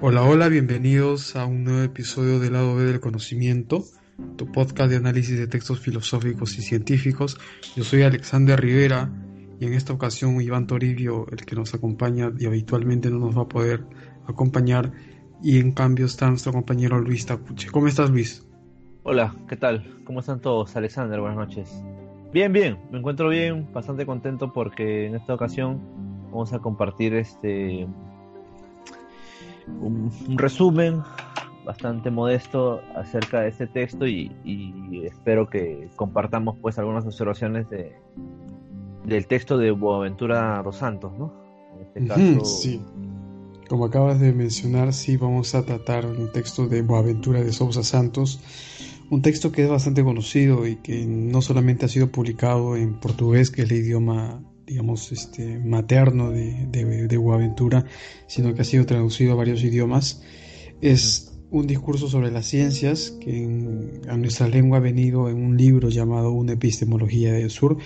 Hola, hola, bienvenidos a un nuevo episodio del lado B del conocimiento, tu podcast de análisis de textos filosóficos y científicos. Yo soy Alexander Rivera y en esta ocasión Iván Toribio, el que nos acompaña y habitualmente no nos va a poder acompañar, y en cambio está nuestro compañero Luis Tapuche. ¿Cómo estás, Luis? Hola, ¿qué tal? ¿Cómo están todos? Alexander, buenas noches. Bien, bien, me encuentro bien, bastante contento porque en esta ocasión vamos a compartir este un, resumen bastante modesto acerca de este texto y, espero que compartamos pues algunas observaciones de, del texto de Boaventura dos Santos, ¿no? En este caso... Sí. Como acabas de mencionar, sí vamos a tratar un texto de Boaventura de Sousa Santos, un texto que es bastante conocido y que no solamente ha sido publicado en portugués, que es el idioma, digamos, este, materno de, de, Boaventura, sino que ha sido traducido a varios idiomas. Es un discurso sobre las ciencias que en, a nuestra lengua ha venido en un libro llamado Una epistemología del sur.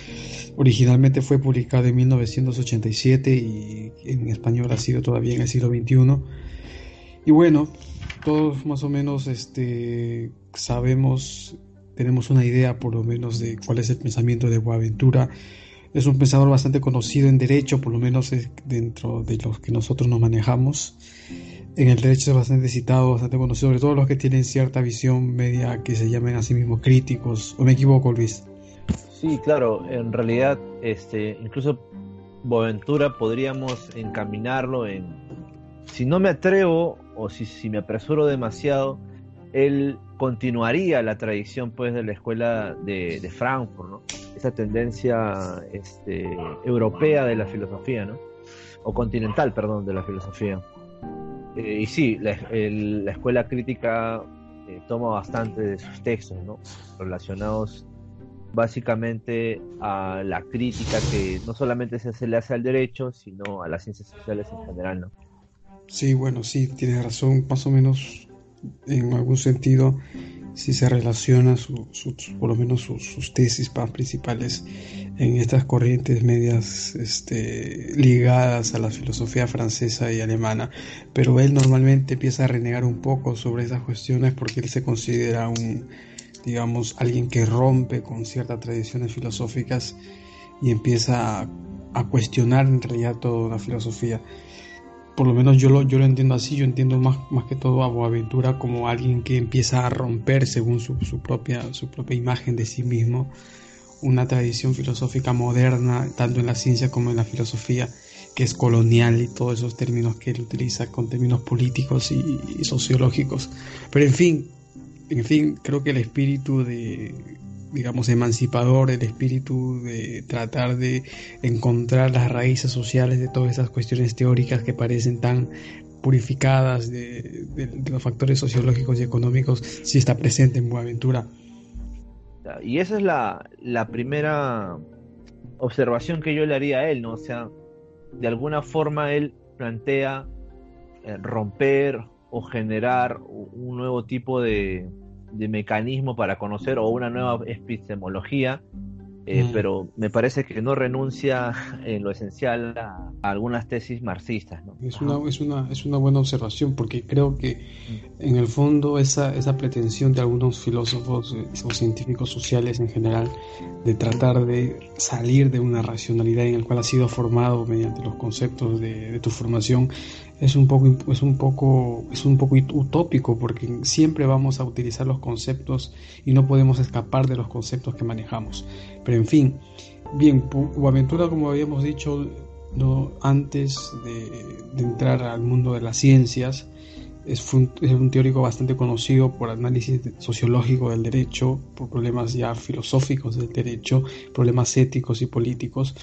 Originalmente fue publicado en 1987 y en español ha sido todavía en el siglo XXI. Y bueno, todos más o menos este, sabemos, tenemos una idea por lo menos de cuál es el pensamiento de Boaventura. Es un pensador bastante conocido en derecho, por lo menos dentro de los que nosotros nos manejamos. En el derecho es bastante citado, bastante conocido, sobre todo los que tienen cierta visión media que se llamen a sí mismos críticos. ¿O me equivoco, Luis? Sí, claro, en realidad, este, incluso Boaventura podríamos encaminarlo en, si no me atrevo o si, si me apresuro demasiado, él continuaría la tradición pues de la escuela de, de Frankfurt, ¿no? Esa tendencia este, europea de la filosofía, ¿no? O continental, perdón, de la filosofía. Eh, y sí, la, escuela crítica eh, toma bastante de sus textos, ¿no? Relacionados básicamente a la crítica que no solamente se le hace al derecho, sino a las ciencias sociales en general, ¿no? Sí, bueno, sí, tienes razón, más o menos en algún sentido, si se relaciona por lo menos sus, tesis principales en estas corrientes medias este, ligadas a la filosofía francesa y alemana, pero él normalmente empieza a renegar un poco sobre esas cuestiones porque él se considera un, digamos, alguien que rompe con ciertas tradiciones filosóficas y empieza a, a cuestionar en realidad toda la filosofía por lo menos yo lo, yo lo entiendo así, yo entiendo más, más que todo a Boaventura como alguien que empieza a romper según su, su, propia, su propia imagen de sí mismo una tradición filosófica moderna, tanto en la ciencia como en la filosofía, que es colonial y todos esos términos que él utiliza con términos políticos y sociológicos. Pero en fin, en fin, creo que el espíritu de, digamos, emancipador, el espíritu de tratar de encontrar las raíces sociales de todas esas cuestiones teóricas que parecen tan purificadas de, los factores sociológicos y económicos, si está presente en Buenaventura. Y esa es la, la primera observación que yo le haría a él, ¿no? O sea, de alguna forma él plantea eh, romper o generar un nuevo tipo de, de mecanismo para conocer o una nueva epistemología, eh, mm. pero me parece que no renuncia en lo esencial a, algunas tesis marxistas. Es, una, es, una, es una buena observación porque creo que mm. en el fondo esa, esa pretensión de algunos filósofos eh, o científicos sociales en general de tratar de salir de una racionalidad en la cual ha sido formado mediante los conceptos de, de tu formación es un poco es un poco es un poco utópico porque siempre vamos a utilizar los conceptos y no podemos escapar de los conceptos que manejamos. Pero en fin bien Boaventura como habíamos dicho no, antes de, entrar al mundo de las ciencias es un, es un, teórico bastante conocido por análisis sociológico del derecho, por problemas ya filosóficos del derecho, problemas éticos y políticos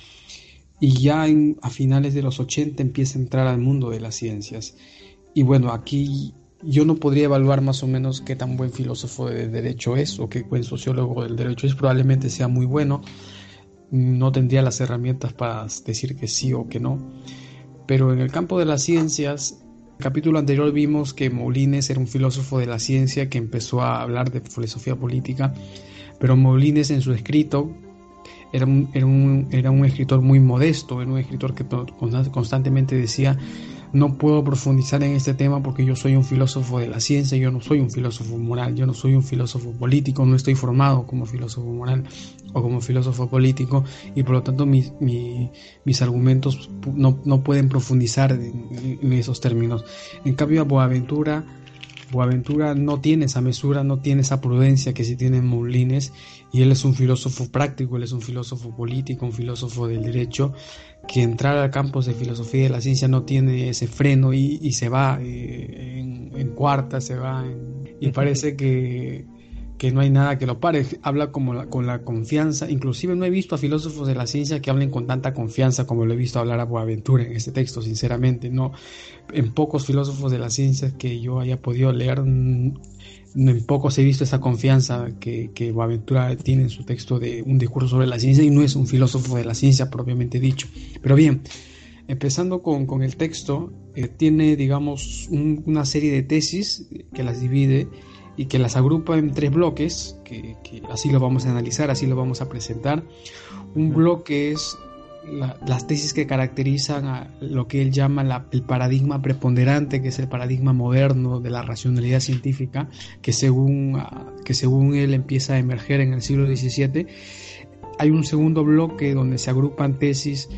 y ya a finales de los 80 empieza a entrar al mundo de las ciencias. Y bueno, aquí yo no podría evaluar más o menos qué tan buen filósofo de derecho es o qué buen sociólogo del derecho es, probablemente sea muy bueno, no tendría las herramientas para decir que sí o que no, pero en el campo de las ciencias, en el capítulo anterior vimos que Moulines era un filósofo de la ciencia que empezó a hablar de filosofía política, pero Moulines en su escrito era un, era un, era un escritor muy modesto, era un escritor que constantemente decía no puedo profundizar en este tema porque yo soy un filósofo de la ciencia, yo no soy un filósofo moral, yo no soy un filósofo político, no estoy formado como filósofo moral o como filósofo político y por lo tanto mis, mis, argumentos no, no, pueden profundizar en, esos términos. En cambio, a Boaventura, Boaventura no tiene esa mesura, no tiene esa prudencia que sí tiene Moulines y él es un filósofo práctico, él es un filósofo político, un filósofo del derecho que entrar al campus de filosofía de la ciencia no tiene ese freno y, se va eh, en, cuarta, se va y parece que, no hay nada que lo pare. Habla como con la confianza. Inclusive no he visto a filósofos de la ciencia que hablen con tanta confianza como lo he visto hablar a Boaventura en este texto, sinceramente. No, en pocos filósofos de la ciencia que yo haya podido leer en pocos he visto esa confianza que, que Boaventura tiene en su texto de un discurso sobre la ciencia y no es un filósofo de la ciencia propiamente dicho. Pero bien, empezando con, el texto, eh, tiene, digamos, una serie de tesis que las divide y que las agrupa en tres bloques, que, que así lo vamos a analizar, así lo vamos a presentar. Un bloque es las tesis que caracterizan a lo que él llama el paradigma preponderante, que es el paradigma moderno de la racionalidad científica, que según, ah, que según él empieza a emerger en el siglo XVII. Hay un segundo bloque donde se agrupan tesis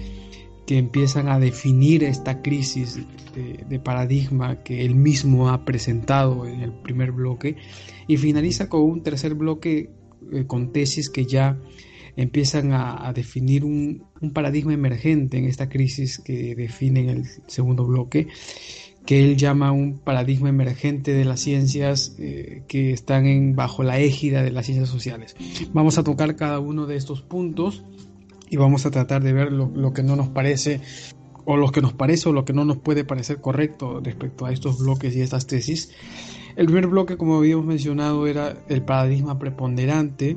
que empiezan a definir esta crisis de, paradigma que él mismo ha presentado en el primer bloque y finaliza con un tercer bloque eh, con tesis que ya empiezan a, definir un, paradigma emergente en esta crisis que define en el segundo bloque, que él llama un paradigma emergente de las ciencias eh, que están bajo la égida de las ciencias sociales. Vamos a tocar cada uno de estos puntos y vamos a tratar de ver lo, que no nos parece o lo que nos parece o lo que no nos puede parecer correcto respecto a estos bloques y estas tesis. El primer bloque, como habíamos mencionado, era el paradigma preponderante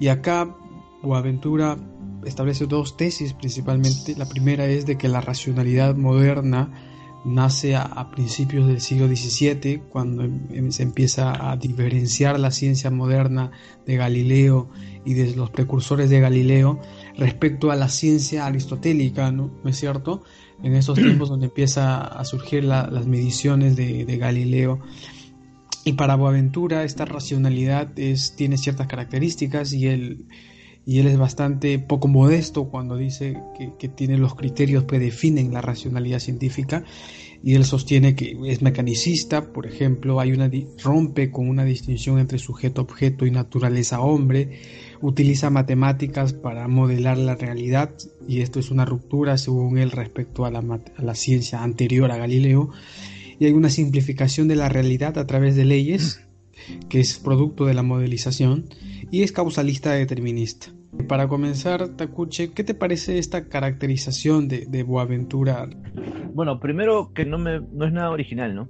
y acá Boaventura establece dos tesis principalmente. La primera es de que la racionalidad moderna nace a, principios del siglo XVII, cuando em, em, se empieza a diferenciar la ciencia moderna de Galileo y de los precursores de Galileo respecto a la ciencia aristotélica, ¿no, es cierto? En esos tiempos donde empieza a surgir las mediciones de, de Galileo. Y para Boaventura esta racionalidad es, tiene ciertas características y él y él es bastante poco modesto cuando dice que, tiene los criterios que definen la racionalidad científica y él sostiene que es mecanicista, por ejemplo, hay una rompe con una distinción entre sujeto objeto y naturaleza hombre, utiliza matemáticas para modelar la realidad y esto es una ruptura según él respecto a la, a la ciencia anterior a Galileo y hay una simplificación de la realidad a través de leyes que es producto de la modelización y es causalista determinista. Para comenzar, Takuche, ¿qué te parece esta caracterización de, de Boaventura? Bueno, primero que no, me, no es nada original, ¿no?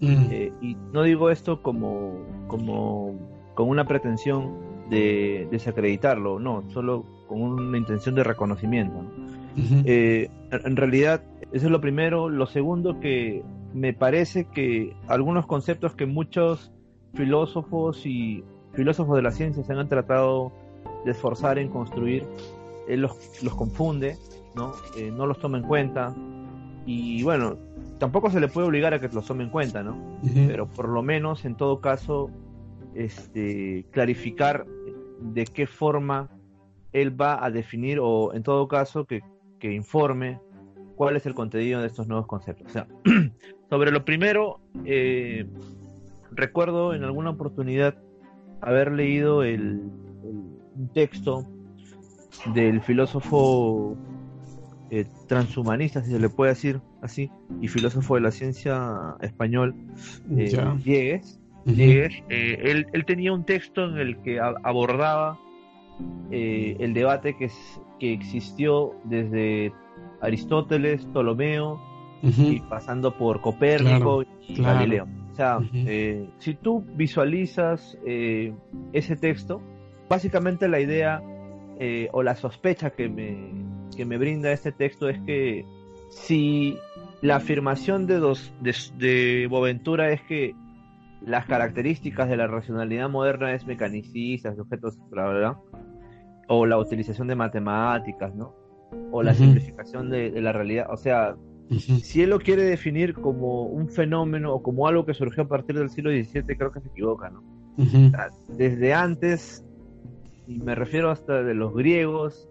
Mm. Eh, y no digo esto como, como con una pretensión de desacreditarlo, no, solo con una intención de reconocimiento. Eh, en realidad, eso es lo primero. Lo segundo, que me parece que algunos conceptos que muchos filósofos y filósofos de la ciencia se han tratado de esforzar en construir, él los, los confunde, ¿no? Eh, no los toma en cuenta y bueno, tampoco se le puede obligar a que los tome en cuenta, ¿no? Pero por lo menos en todo caso, este, clarificar de qué forma él va a definir o en todo caso que, que informe cuál es el contenido de estos nuevos conceptos. O sea, sobre lo primero, eh, recuerdo en alguna oportunidad haber leído el, texto del filósofo eh, transhumanista, si se le puede decir así, y filósofo de la ciencia español, eh, Diegues. Eh, él, él, tenía un texto en el que abordaba eh, el debate que, que existió desde Aristóteles, Ptolomeo, y pasando por Copérnico y Galileo. O sea, si tú visualizas ese texto, básicamente la idea eh, o la sospecha que me, que me brinda este texto es que si la afirmación de, dos, de, Boventura es que las características de la racionalidad moderna es mecanicista, objetos, bla, bla, o la utilización de matemáticas, ¿no? O la simplificación de, la realidad. O sea, si él lo quiere definir como un fenómeno o como algo que surgió a partir del siglo XVII, creo que se equivoca, ¿no? desde antes, y me refiero hasta de los griegos,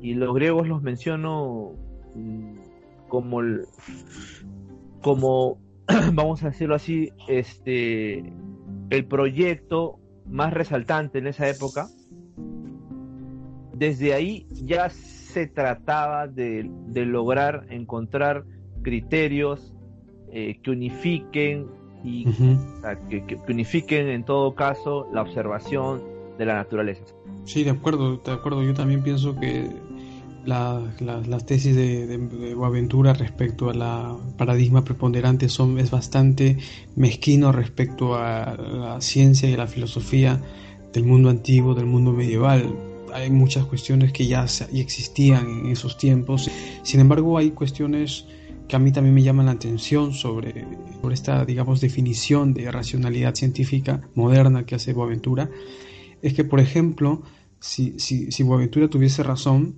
y los griegos los menciono mm, como como vamos a decirlo así, este el proyecto más resaltante en esa época. Desde ahí ya se trataba de, lograr encontrar criterios eh, que unifiquen y que, unifiquen en todo caso la observación de la naturaleza. Sí, de acuerdo, de acuerdo. Yo también pienso que las tesis de, de, Boaventura respecto a la paradigma preponderante son es bastante mezquino respecto a la ciencia y la filosofía del mundo antiguo, del mundo medieval. Hay muchas cuestiones que ya, ya existían en esos tiempos. Sin embargo, hay cuestiones que a mí también me llaman la atención sobre, sobre esta, digamos, definición de racionalidad científica moderna que hace Boaventura, es que, por ejemplo, si, si, si Boaventura tuviese razón,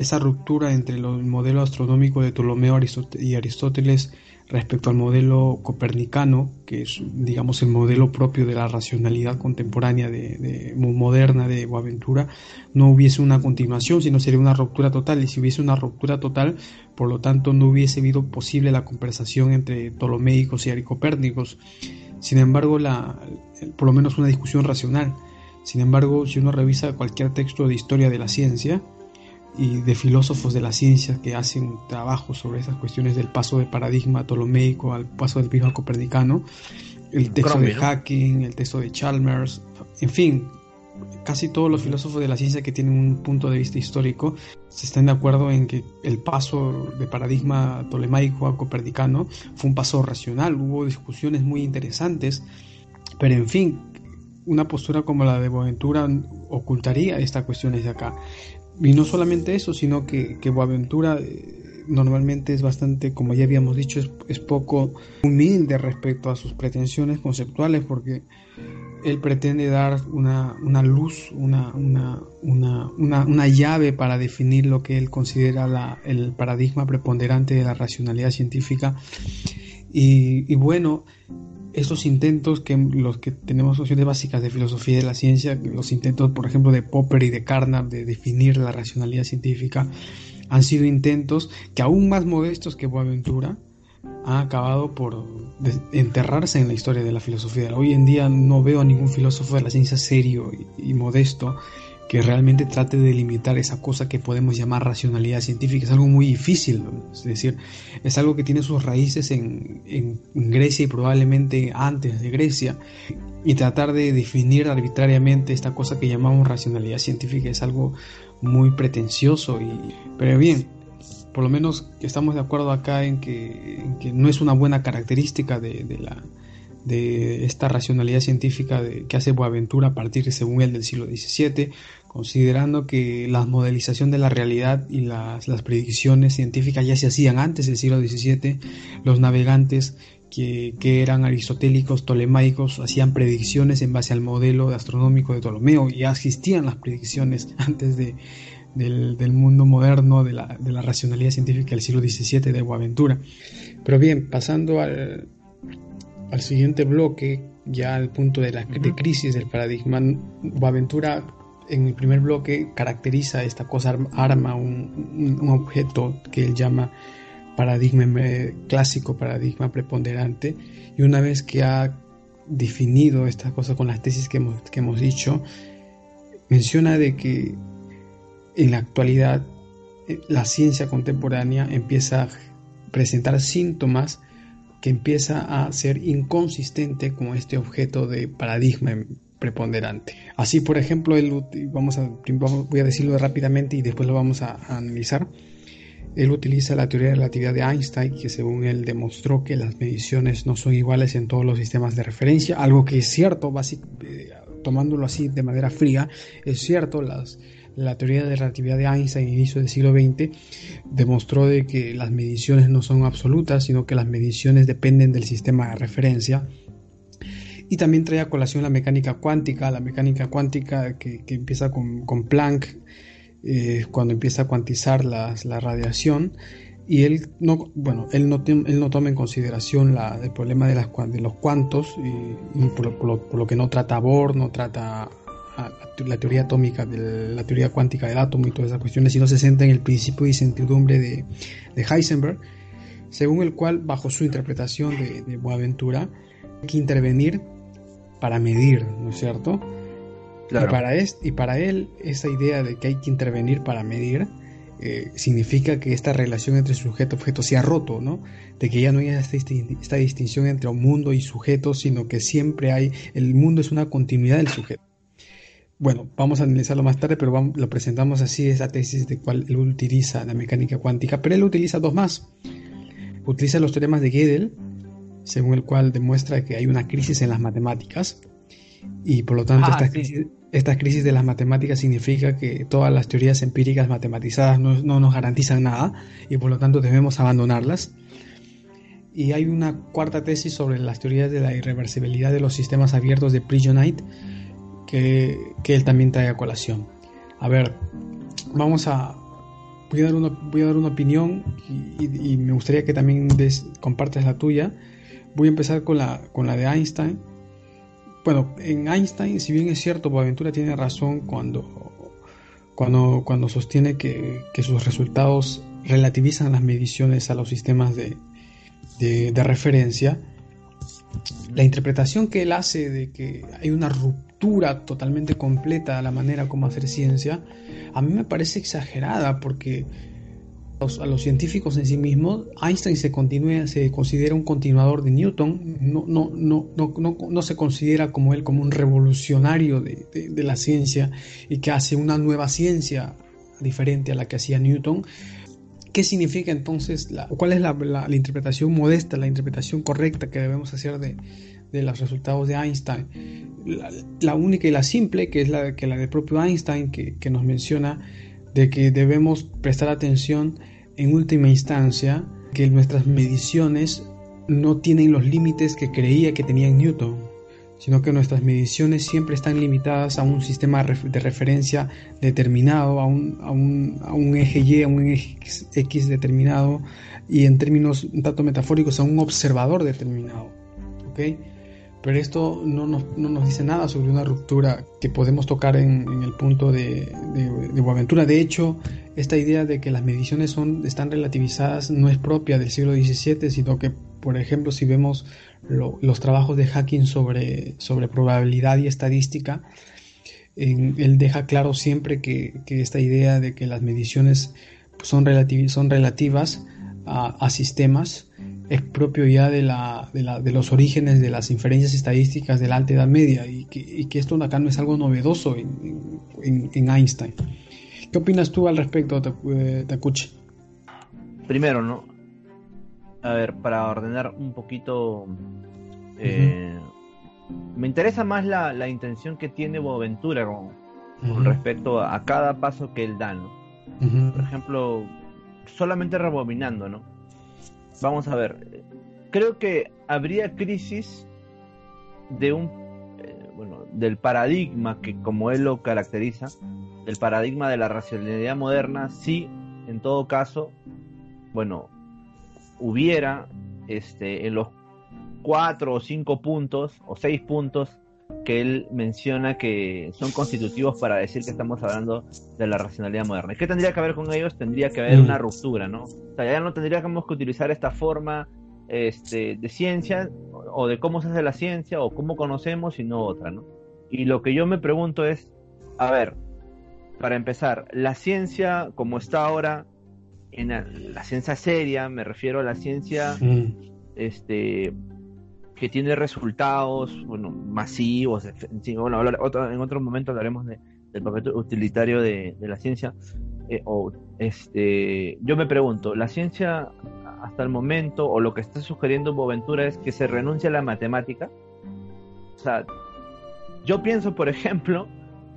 esa ruptura entre el modelo astronómico de Ptolomeo y Aristóteles respecto al modelo copernicano, que es, digamos, el modelo propio de la racionalidad contemporánea de, moderna de Boaventura, no hubiese una continuación, sino sería una ruptura total. Y si hubiese una ruptura total, por lo tanto, no hubiese habido posible la conversación entre ptolomeicos y aricopérnicos. Sin embargo, la, por lo menos una discusión racional. Sin embargo, si uno revisa cualquier texto de historia de la ciencia, y de filósofos de la ciencia que hacen trabajo sobre esas cuestiones del paso de paradigma ptolomeico al paso del prisma copernicano, el texto de Hacking, el texto de Chalmers, en fin, casi todos los filósofos de la ciencia que tienen un punto de vista histórico se están de acuerdo en que el paso de paradigma tolemaico a copernicano fue un paso racional, hubo discusiones muy interesantes, pero en fin, una postura como la de Boaventura ocultaría estas cuestiones de acá. Y no solamente eso, sino que, que Boaventura eh, normalmente es bastante, como ya habíamos dicho, es, poco humilde respecto a sus pretensiones conceptuales, porque él pretende dar una, luz, una, una, una, llave para definir lo que él considera el paradigma preponderante de la racionalidad científica. Y bueno, estos intentos que los que tenemos nociones básicas de filosofía de la ciencia, los intentos, por ejemplo, de Popper y de Carnap de definir la racionalidad científica, han sido intentos que aún más modestos que Boaventura han acabado por enterrarse en la historia de la filosofía. Hoy en día no veo a ningún filósofo de la ciencia serio y modesto que realmente trate de limitar esa cosa que podemos llamar racionalidad científica. Es algo muy difícil, es decir, es algo que tiene sus raíces en, Grecia y probablemente antes de Grecia. Y tratar de definir arbitrariamente esta cosa que llamamos racionalidad científica es algo muy pretencioso. Y, pero bien, por lo menos estamos de acuerdo acá en que, no es una buena característica de, la, de esta racionalidad científica que hace Boaventura a partir, según él, del siglo XVII, considerando que la modelización de la realidad y las, predicciones científicas ya se hacían antes del siglo XVII, los navegantes que, eran aristotélicos, tolemaicos, hacían predicciones en base al modelo astronómico de Ptolomeo, y ya existían las predicciones antes de, del, mundo moderno, de la, de la, racionalidad científica del siglo XVII de Boaventura. Pero bien, pasando al, al siguiente bloque, ya al punto de la de crisis del paradigma, Boaventura en el primer bloque caracteriza esta cosa arma, un, objeto que él llama paradigma clásico, paradigma preponderante, y una vez que ha definido esta cosa con las tesis que hemos, que hemos dicho, menciona de que en la actualidad eh, la ciencia contemporánea empieza a presentar síntomas que empieza a ser inconsistente con este objeto de paradigma preponderante. Así, por ejemplo, él, vamos a, voy a decirlo rápidamente y después lo vamos a, analizar. Él utiliza la teoría de relatividad de Einstein, que según él demostró que las mediciones no son iguales en todos los sistemas de referencia, algo que es cierto, eh, tomándolo así de manera fría, es cierto, las, la teoría de relatividad de Einstein en inicio del siglo XX demostró de que las mediciones no son absolutas, sino que las mediciones dependen del sistema de referencia Y también trae a colación la mecánica cuántica, la mecánica cuántica que, empieza con, con Planck, eh, cuando empieza a cuantizar la radiación. Y él no, bueno, él no, él no toma en consideración la, el problema de, las, de los cuantos, y, por, lo, que no trata Bohr, no trata la teoría atómica, de la teoría cuántica del átomo y todas esas cuestiones, sino se centra en el principio de incertidumbre de, de Heisenberg, según el cual, bajo su interpretación de, de Boaventura, hay que intervenir para medir, ¿no es cierto? Y, para y para él, esa idea de que hay que intervenir para medir eh, significa que esta relación entre sujeto y objeto se ha roto, ¿no? De que ya no hay esta, esta distinción entre un mundo y sujeto, sino que siempre hay, el mundo es una continuidad del sujeto. Bueno, vamos a analizarlo más tarde, pero lo presentamos así, esa tesis de cual él utiliza la mecánica cuántica, pero él utiliza dos más. Utiliza los teoremas de Gödel, según el cual demuestra que hay una crisis en las matemáticas y por lo tanto ah, esta, crisis, de las matemáticas significa que todas las teorías empíricas matematizadas no, nos garantizan nada y por lo tanto debemos abandonarlas. Y hay una cuarta tesis sobre las teorías de la irreversibilidad de los sistemas abiertos de Prigionite que, que él también trae a colación. A ver, vamos a, voy a dar una, voy a dar una opinión y, me gustaría que también compartas la tuya. Voy a empezar con la, con la de Einstein. Bueno, en Einstein, si bien es cierto, Boaventura tiene razón cuando, cuando, cuando sostiene que, sus resultados relativizan las mediciones a los sistemas de, de, referencia, la interpretación que él hace de que hay una ruptura totalmente completa a la manera como hacer ciencia, a mí me parece exagerada porque a los científicos en sí mismos, Einstein se, continúa, se considera un continuador de Newton, no, no, no, no, se considera como él como un revolucionario de, de, la ciencia y que hace una nueva ciencia diferente a la que hacía Newton. ¿Qué significa entonces, la, cuál es la, interpretación modesta, la interpretación correcta que debemos hacer de, de los resultados de Einstein? La, única y la simple, que es la, que la del propio Einstein, que, que nos menciona de que debemos prestar atención en última instancia que nuestras mediciones no tienen los límites que creía que tenía Newton, sino que nuestras mediciones siempre están limitadas a un sistema de referencia determinado, a un, a un, a un eje Y, a un eje X determinado, y en términos un tanto metafóricos a un observador determinado. ¿okay? Pero esto no nos, dice nada sobre una ruptura que podemos tocar en, el punto de, de, Boaventura. De hecho, esta idea de que las mediciones son, están relativizadas no es propia del siglo XVII, sino que, por ejemplo, si vemos los trabajos de Hacking sobre, sobre probabilidad y estadística, él deja claro siempre que, esta idea de que las mediciones son, son relativas a sistemas es propio ya de, la, de, la, de, los orígenes de las inferencias estadísticas de la Alta Edad Media y que, y que esto acá no es algo novedoso en, en, Einstein. ¿Qué opinas tú al respecto, eh, Takuchi? Primero, ¿no? A ver, para ordenar un poquito, eh, me interesa más la, la, intención que tiene Boaventura con, con respecto a, cada paso que él da, ¿no? Por ejemplo, solamente rebobinando, ¿no? vamos a ver, creo que habría crisis de un, eh, bueno, del paradigma que como él lo caracteriza, del paradigma de la racionalidad moderna, si en todo caso, bueno, hubiera este, en los cuatro o cinco puntos o seis puntos que él menciona que son constitutivos para decir que estamos hablando de la racionalidad moderna. ¿Y qué tendría que haber con ellos? Tendría que haber mm. una ruptura, ¿no? O sea, ya no tendríamos que utilizar esta forma este, de ciencia o de cómo se hace la ciencia o cómo conocemos, sino otra, ¿no? Y lo que yo me pregunto es, a ver, para empezar, la ciencia como está ahora, en la, ciencia seria, me refiero a la ciencia mm. este, que tiene resultados bueno, masivos. bueno, en otro momento hablaremos del papel utilitario de, la ciencia. Eh, o, este, yo me pregunto, ¿la ciencia hasta el momento o lo que está sugiriendo Boventura es que se renuncie a la matemática? O sea, yo pienso, por ejemplo,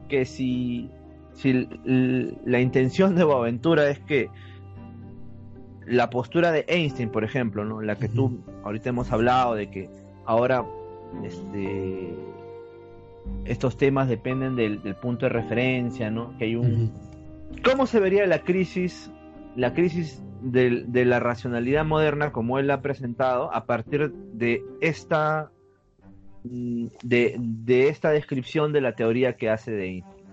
que si, si la intención de Boaventura es que la postura de Einstein, por ejemplo, ¿no? la que tú ahorita hemos hablado de que ahora este, estos temas dependen del, punto de referencia, ¿no? Que hay un... ¿Cómo se vería la crisis, la crisis de, de, la racionalidad moderna como él la ha presentado a partir de esta, mm, de, de esta descripción de la teoría que hace de Einstein?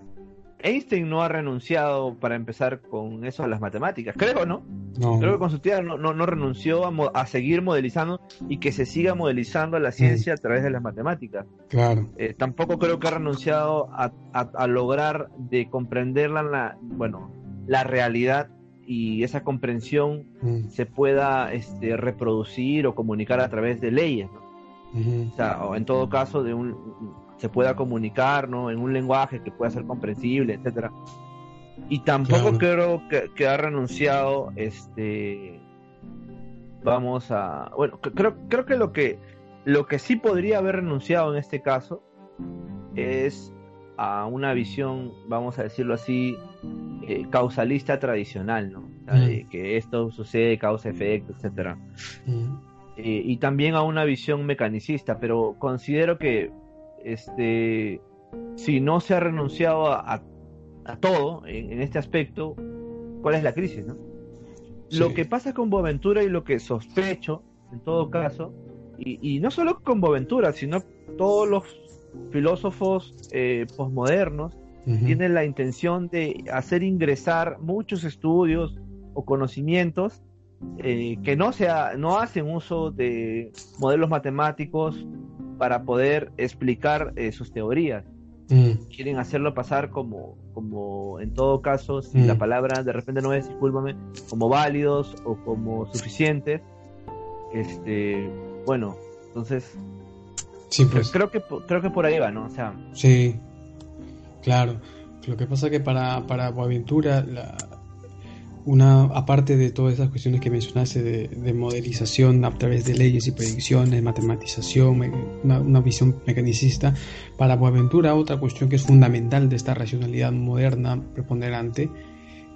Einstein no ha renunciado para empezar con eso a las matemáticas, creo, ¿no? Creo que con su tía no, no, renunció a, seguir modelizando y que se siga modelizando la ciencia a través de las matemáticas. Claro. Eh, tampoco creo que ha renunciado a, lograr de comprender la, bueno, la realidad y esa comprensión mm. se pueda este, reproducir o comunicar a través de leyes, ¿no? O sea, o en todo caso de un se pueda comunicar, ¿no? En un lenguaje que pueda ser comprensible, etcétera. Y tampoco creo que, ha renunciado, este, vamos a, bueno, creo, creo que lo que lo que sí podría haber renunciado en este caso es a una visión, vamos a decirlo así, eh, causalista tradicional, ¿no? Mm. que esto sucede causa-efecto, etcétera. Mm. Eh, y también a una visión mecanicista, pero considero que este, si no se ha renunciado a, todo en, este aspecto, ¿cuál es la crisis? ¿no? Lo que pasa con Boaventura y lo que sospecho, en todo caso, y, no solo con Boaventura, sino todos los filósofos eh, posmodernos, tienen la intención de hacer ingresar muchos estudios o conocimientos eh, que no, sea, no hacen uso de modelos matemáticos para poder explicar eh, sus teorías. Mm. Quieren hacerlo pasar como, como en todo caso, si la mm. palabra de repente no es, discúlpame, como válidos o como suficientes. Este, bueno, entonces sí, pues. creo que creo que por ahí va, ¿no? O sea, sí, claro. Lo que pasa es que para, para Boaventura la, una, aparte de todas esas cuestiones que mencionaste de, modelización a través de leyes y predicciones, matematización, una, visión mecanicista, para Boaventura otra cuestión que es fundamental de esta racionalidad moderna preponderante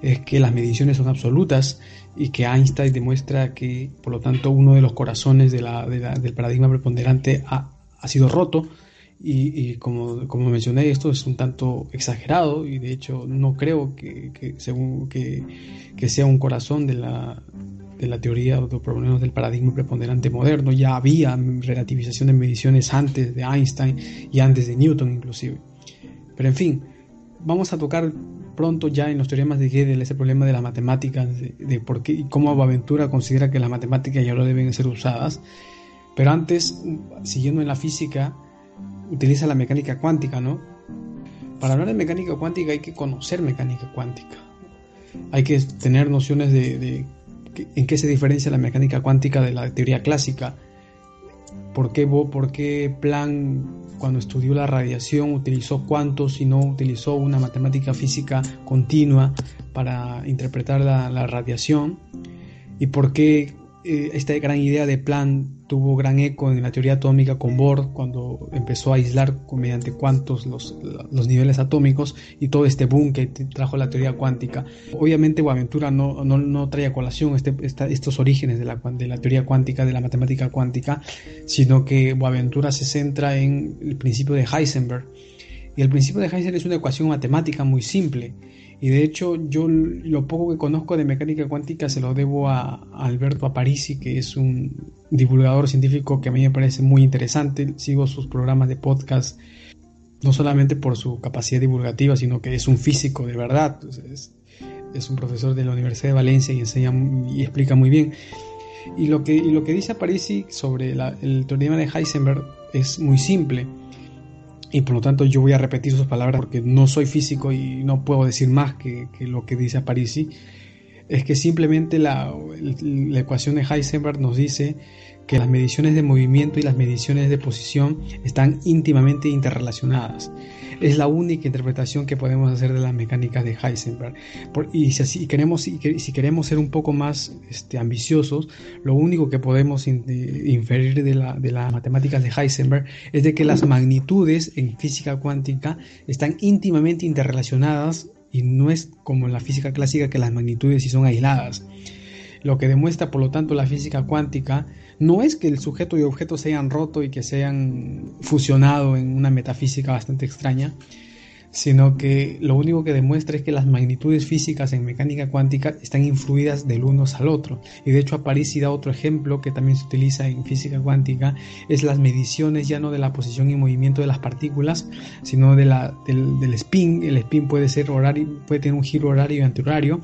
es que las mediciones son absolutas y que Einstein demuestra que, por lo tanto, uno de los corazones de del paradigma preponderante ha sido roto y, como, como, mencioné, esto es un tanto exagerado y de hecho no creo que, según, que, sea un corazón de la, de la teoría o por lo menos del paradigma preponderante moderno. Ya había relativización de mediciones antes de Einstein y antes de Newton inclusive. Pero en fin, vamos a tocar pronto ya en los teoremas de Gödel ese problema de las matemáticas, de, por qué y cómo Boaventura considera que las matemáticas ya no deben ser usadas. Pero antes, siguiendo en la física, utiliza la mecánica cuántica, ¿no? Para hablar de mecánica cuántica hay que conocer mecánica cuántica. Hay que tener nociones de, en qué se diferencia la mecánica cuántica de la teoría clásica. ¿Por qué, por qué Planck, cuando estudió la radiación, utilizó cuántos y no utilizó una matemática física continua para interpretar la radiación? ¿Y por qué eh, esta gran idea de plan tuvo gran eco en la teoría atómica con Bohr cuando empezó a aislar mediante cuantos los, los, niveles atómicos y todo este boom que trajo la teoría cuántica. Obviamente Boaventura no, no, no trae a colación este, estos orígenes de la, de la teoría cuántica, de la matemática cuántica, sino que Boaventura se centra en el principio de Heisenberg. Y el principio de Heisenberg es una ecuación matemática muy simple y de hecho, yo lo poco que conozco de mecánica cuántica se lo debo a, Alberto Aparici, que es un divulgador científico que a mí me parece muy interesante. Sigo sus programas de podcast no solamente por su capacidad divulgativa, sino que es un físico de verdad. Es, un profesor de la Universidad de Valencia y enseña y explica muy bien. Y lo que, y lo que dice Aparici sobre el teorema de Heisenberg es muy simple y por lo tanto yo voy a repetir sus palabras porque no soy físico y no puedo decir más que, lo que dice Parisi, es que simplemente la, la, ecuación de Heisenberg nos dice que las mediciones de movimiento y las mediciones de posición están íntimamente interrelacionadas. Es la única interpretación que podemos hacer de las mecánicas de Heisenberg. y si, queremos, si, queremos ser un poco más este, ambiciosos, lo único que podemos inferir de, de las matemáticas de Heisenberg es de que las magnitudes en física cuántica están íntimamente interrelacionadas y no es como en la física clásica que las magnitudes sí son aisladas. Lo que demuestra, por lo tanto, la física cuántica no es que el sujeto y objeto se hayan roto y que se hayan fusionado en una metafísica bastante extraña, sino que lo único que demuestra es que las magnitudes físicas en mecánica cuántica están influidas del uno al otro. Y de hecho a París da otro ejemplo que también se utiliza en física cuántica, es las mediciones ya no de la posición y movimiento de las partículas, sino de la, del, del spin. El spin puede ser horario, puede tener un giro horario y antihorario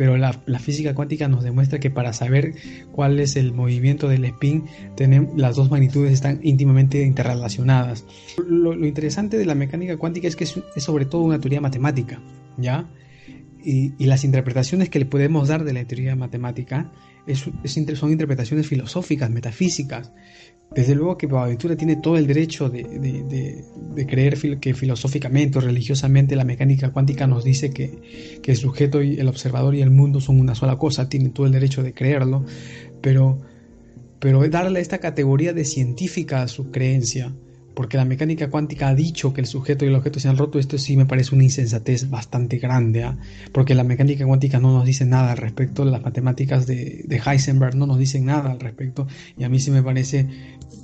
pero la, física cuántica nos demuestra que para saber cuál es el movimiento del spin, tenemos, las dos magnitudes están íntimamente interrelacionadas. Lo, interesante de la mecánica cuántica es que es, sobre todo una teoría matemática, ¿ya? Y, las interpretaciones que le podemos dar de la teoría matemática es, son interpretaciones filosóficas, metafísicas, desde luego que Boaventura tiene todo el derecho de, creer que filosóficamente o religiosamente la mecánica cuántica nos dice que, el sujeto y el observador y el mundo son una sola cosa, tiene todo el derecho de creerlo, pero, pero darle esta categoría de científica a su creencia, porque la mecánica cuántica ha dicho que el sujeto y el objeto se han roto, esto sí me parece una insensatez bastante grande, ¿ah? porque la mecánica cuántica no nos dice nada al respecto, las matemáticas de, de, Heisenberg no nos dicen nada al respecto, y a mí sí me parece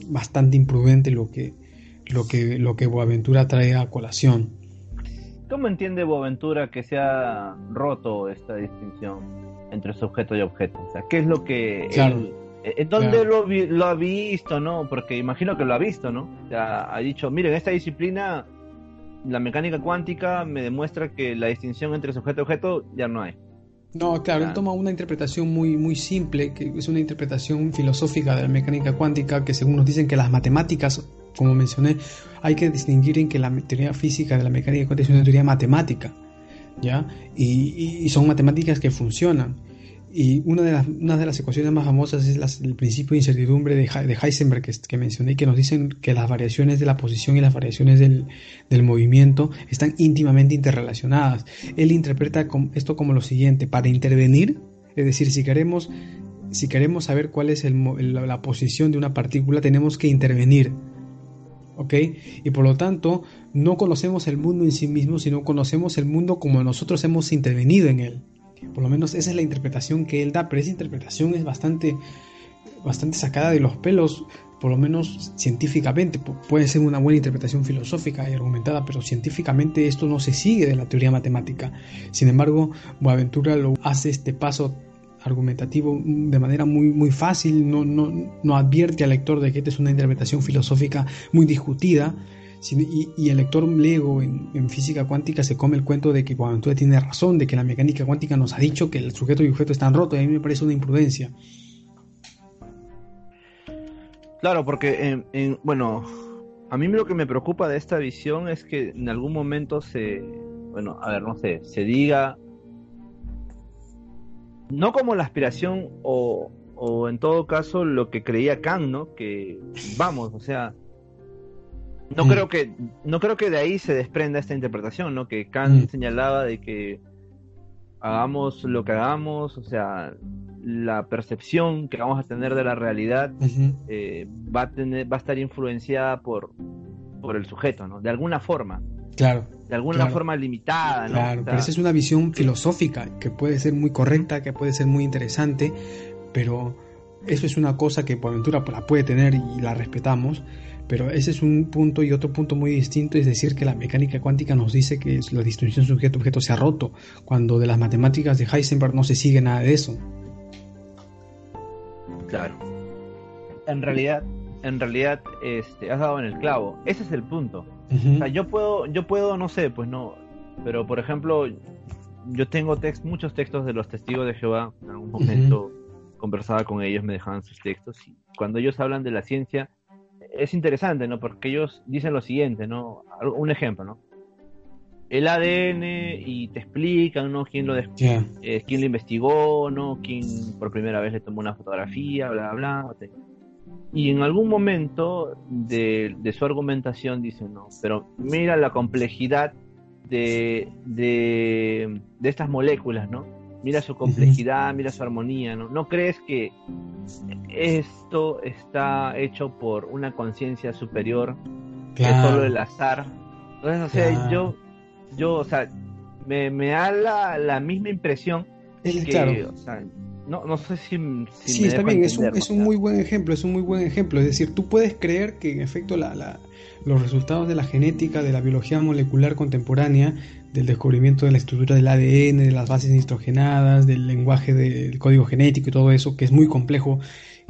bastante imprudente lo que, lo que, lo que Boaventura trae a colación. ¿Cómo entiende Boaventura que se ha roto esta distinción entre sujeto y objeto? O sea, ¿qué es lo que ¿En dónde lo, lo, ha visto, no? Porque imagino que lo ha visto, ¿no? O sea, ha dicho, miren, esta disciplina, la mecánica cuántica me demuestra que la distinción entre sujeto y objeto ya no hay. No, claro, él toma una interpretación muy, muy simple, que es una interpretación filosófica de la mecánica cuántica, que según nos dicen que las matemáticas, como mencioné, hay que distinguir en que la teoría física de la mecánica cuántica es una teoría matemática, ¿ya? y son matemáticas que funcionan. Y una de, las, ecuaciones más famosas es el principio de incertidumbre de, Heisenberg que, mencioné, que nos dicen que las variaciones de la posición y las variaciones del, movimiento están íntimamente interrelacionadas. Él interpreta esto como lo siguiente, para intervenir, es decir, si queremos, si queremos saber cuál es el, la posición de una partícula, tenemos que intervenir. ¿ok? Y por lo tanto, no conocemos el mundo en sí mismo, sino conocemos el mundo como nosotros hemos intervenido en él. Por lo menos esa es la interpretación que él da, pero esa interpretación es bastante, bastante sacada de los pelos, por lo menos científicamente. Puede ser una buena interpretación filosófica y argumentada, pero científicamente esto no se sigue de la teoría matemática. Sin embargo, Boaventura lo hace este paso argumentativo de manera muy, muy fácil, no, no, no advierte al lector de que esta es una interpretación filosófica muy discutida, y, el lector lego en, física cuántica se come el cuento de que Boaventura tiene razón, de que la mecánica cuántica nos ha dicho que el sujeto y objeto están rotos, a mí me parece una imprudencia. Claro, porque, en, bueno, a mí lo que me preocupa de esta visión es que en algún momento se, bueno, a ver, no sé, se diga, no como la aspiración o, o en todo caso lo que creía Kant, ¿no? Que, vamos, o sea, no mm. creo que no creo que de ahí se desprenda esta interpretación, ¿no? Que Kant mm. señalaba de que hagamos lo que hagamos, o sea, la percepción que vamos a tener de la realidad eh, va a tener, va a estar influenciada por, por el sujeto, ¿no? De alguna forma. Claro. De alguna forma limitada, ¿no? Claro, pero esa es una visión filosófica que puede ser muy correcta, que puede ser muy interesante, pero eso es una cosa que por aventura la puede tener y la respetamos, pero ese es un punto y otro punto muy distinto es decir que la mecánica cuántica nos dice que la distinción sujeto-objeto se ha roto, cuando de las matemáticas de Heisenberg no se sigue nada de eso. Claro. En realidad, en realidad, este, has dado en el clavo. Ese es el punto. O sea, yo puedo, yo puedo, no sé, pues no, pero por ejemplo, yo tengo muchos textos de los testigos de Jehová. En algún momento conversaba con ellos, me dejaban sus textos y cuando ellos hablan de la ciencia es interesante, ¿no? Porque ellos dicen lo siguiente, ¿no? Un ejemplo, ¿no? El ADN y te explican, ¿no? Quién lo, eh, quién lo investigó, ¿no? Quién por primera vez le tomó una fotografía, bla, bla, bla. Y en algún momento de, su argumentación dicen, no, pero mira la complejidad de, de, de estas moléculas, ¿no? Mira su complejidad, mira su armonía, ¿no? ¿No crees que esto está hecho por una conciencia superior que solo el azar? Entonces, o sea, yo, yo, o sea, me, me da la, misma impresión que, o sea, no, no sé si... sí, está bien, es, un, es un, muy buen ejemplo, es un muy buen ejemplo. Es decir, tú puedes creer que en efecto la, la, los resultados de la genética, de la biología molecular contemporánea, del descubrimiento de la estructura del ADN, de las bases nitrogenadas, del lenguaje del código genético y todo eso, que es muy complejo,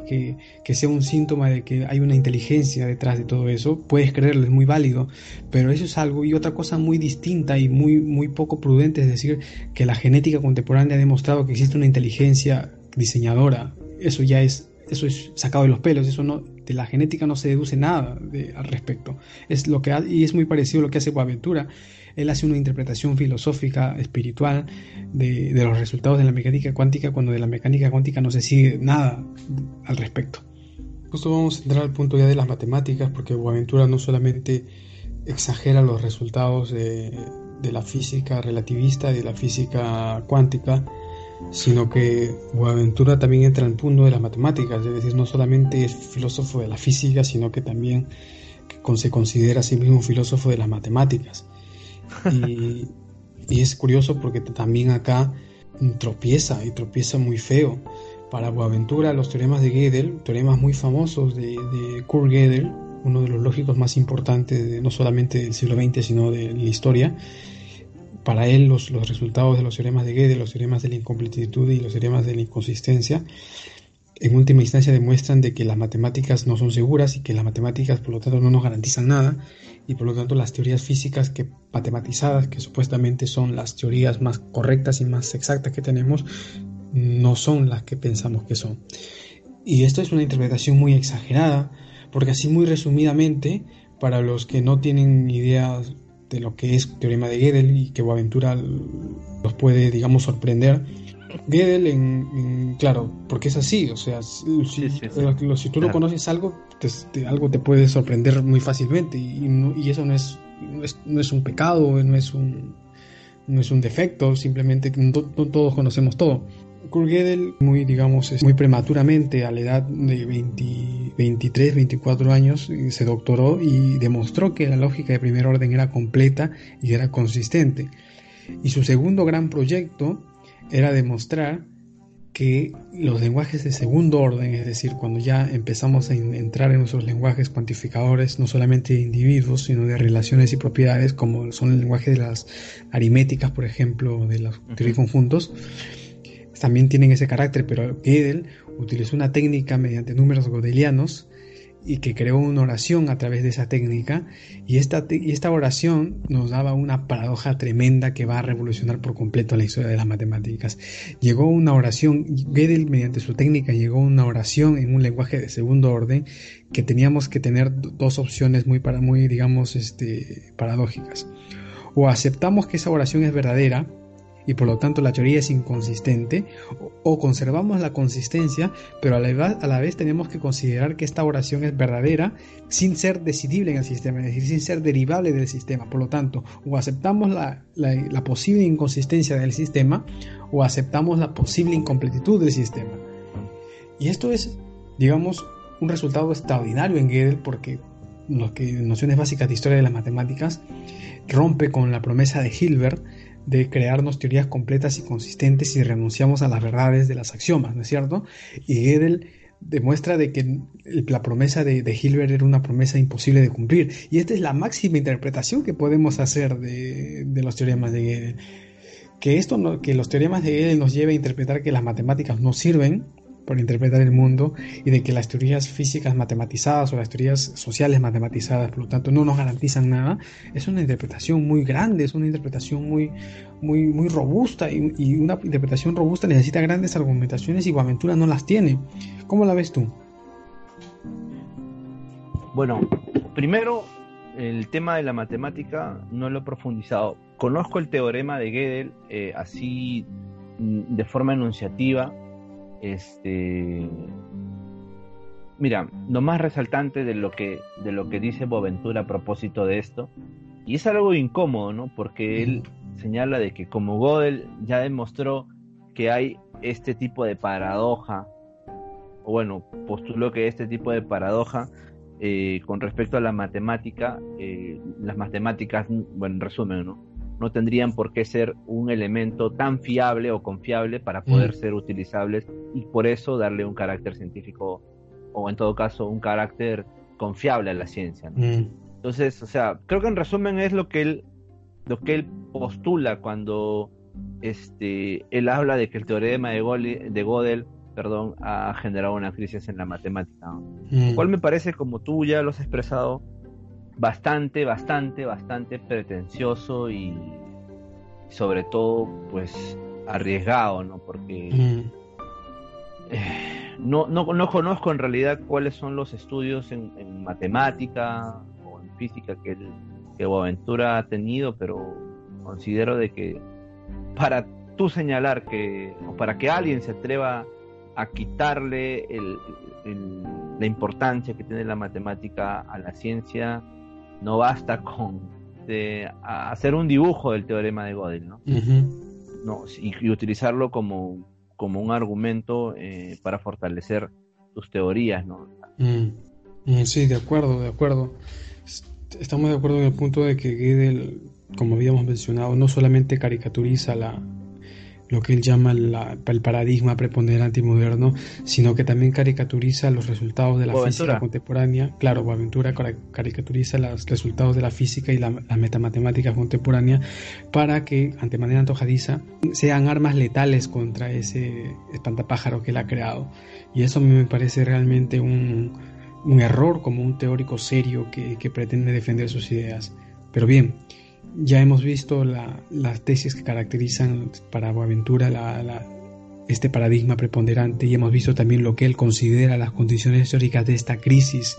que, que, sea un síntoma de que hay una inteligencia detrás de todo eso, puedes creerlo, es muy válido, pero eso es algo y otra cosa muy distinta y muy, muy poco prudente, es decir, que la genética contemporánea ha demostrado que existe una inteligencia diseñadora, eso ya es, eso es sacado de los pelos, eso no, de la genética no se deduce nada al respecto, es lo que, y es muy parecido a lo que hace Boaventura, él hace una interpretación filosófica, espiritual de, los resultados de la mecánica cuántica cuando de la mecánica cuántica no se sigue nada al respecto. Justo vamos a entrar al punto ya de las matemáticas porque Boaventura no solamente exagera los resultados de, la física relativista y de la física cuántica, sino que Boaventura también entra en el punto de las matemáticas, es decir, no solamente es filósofo de la física, sino que también se considera a sí mismo filósofo de las matemáticas. Y, es curioso porque también acá tropieza y tropieza muy feo. Para Boaventura, los teoremas de Gödel, teoremas muy famosos de, Kurt Gödel, uno de los lógicos más importantes no solamente del siglo XX, sino de la historia, para él los, los resultados de los teoremas de Gödel, los teoremas de la incompletitud y los teoremas de la inconsistencia, en última instancia demuestran de que las matemáticas no son seguras y que las matemáticas por lo tanto no nos garantizan nada y por lo tanto las teorías físicas que matematizadas que supuestamente son las teorías más correctas y más exactas que tenemos no son las que pensamos que son. Y esto es una interpretación muy exagerada porque así muy resumidamente para los que no tienen idea de lo que es teorema de Gödel y que Boaventura los puede digamos sorprender Gödel, en, claro, porque es así, o sea, si, si tú no conoces algo, te, algo te puede sorprender muy fácilmente y, eso no es, no es, un pecado, no es un, no es un defecto, simplemente no, todos conocemos todo. Kurt Gödel, muy, digamos, muy prematuramente, a la edad de 23, 24 años, se doctoró y demostró que la lógica de primer orden era completa y era consistente. Y su segundo gran proyecto era demostrar que los lenguajes de segundo orden, es decir, cuando ya empezamos a entrar en nuestros lenguajes cuantificadores, no solamente de individuos, sino de relaciones y propiedades, como son el lenguaje de las aritméticas, por ejemplo, de los uh conjuntos, también tienen ese carácter, pero Gödel utilizó una técnica mediante números godelianos y que creó una oración a través de esa técnica y esta, y esta oración nos daba una paradoja tremenda que va a revolucionar por completo la historia de las matemáticas. Llegó una oración, Gödel mediante su técnica llegó una oración en un lenguaje de segundo orden que teníamos que tener dos opciones muy, para, muy digamos, este, paradójicas. O aceptamos que esa oración es verdadera, y por lo tanto la teoría es inconsistente, o conservamos la consistencia, pero a la, vez, tenemos que considerar que esta oración es verdadera sin ser decidible en el sistema, es decir, sin ser derivable del sistema. Por lo tanto, o aceptamos la, la posible inconsistencia del sistema, o aceptamos la posible incompletitud del sistema. Y esto es, digamos, un resultado extraordinario en Gödel porque lo que nociones básicas de historia de las matemáticas rompe con la promesa de Hilbert de crearnos teorías completas y consistentes y renunciamos a las verdades de las axiomas, ¿no es cierto? Y Gödel demuestra de que la promesa de, Hilbert era una promesa imposible de cumplir. Y esta es la máxima interpretación que podemos hacer de, los teoremas de Gödel. Que, esto que los teoremas de Gödel nos lleve a interpretar que las matemáticas no sirven por interpretar el mundo y de que las teorías físicas matematizadas o las teorías sociales matematizadas, por lo tanto, no nos garantizan nada, es una interpretación muy grande, es una interpretación muy, muy, muy robusta y, una interpretación robusta necesita grandes argumentaciones y Boaventura no las tiene. ¿Cómo la ves tú? Bueno, primero el tema de la matemática no lo he profundizado. Conozco el teorema de Gödel eh, así mm, de forma enunciativa, este mira, lo más resaltante de lo que de lo que dice Boaventura a propósito de esto, y es algo incómodo, ¿no? Porque él señala de que como Gödel ya demostró que hay este tipo de paradoja, o bueno, postuló que este tipo de paradoja eh, con respecto a la matemática, eh, las matemáticas, bueno, en resumen, ¿no? No tendrían por qué ser un elemento tan fiable o confiable para poder mm. ser utilizables y por eso darle un carácter científico o en todo caso un carácter confiable a la ciencia. Mm. Entonces, o sea, creo que en resumen es lo que él lo que él postula cuando este él habla de que el teorema de, de Gödel perdón, ha generado una crisis en la matemática. Lo cual me parece, como tú ya lo has expresado, bastante, bastante, bastante pretencioso y sobre todo, pues, arriesgado, ¿no? Porque eh, no, no, no, conozco en realidad cuáles son los estudios en, matemática o en física que, el, que Boaventura ha tenido, pero considero de que para tú señalar que, o para que alguien se atreva a quitarle la importancia que tiene la matemática a la ciencia, no basta con hacer un dibujo del teorema de Gödel, ¿no? no y, utilizarlo como, como un argumento eh, para fortalecer tus teorías, ¿no? Mm. Mm, sí, de acuerdo, de acuerdo. Estamos de acuerdo en el punto de que Gödel, como habíamos mencionado, no solamente caricaturiza la, lo que él llama el paradigma preponderante y moderno, sino que también caricaturiza los resultados de la física contemporánea. Claro, Boaventura caricaturiza los resultados de la física y la, metamatemática contemporánea para que, ante manera antojadiza, sean armas letales contra ese espantapájaro que él ha creado. Y eso a mí me parece realmente un, error como un teórico serio que, que pretende defender sus ideas. Pero bien, ya hemos visto las tesis que caracterizan para Boaventura este paradigma preponderante y hemos visto también lo que él considera las condiciones históricas de esta crisis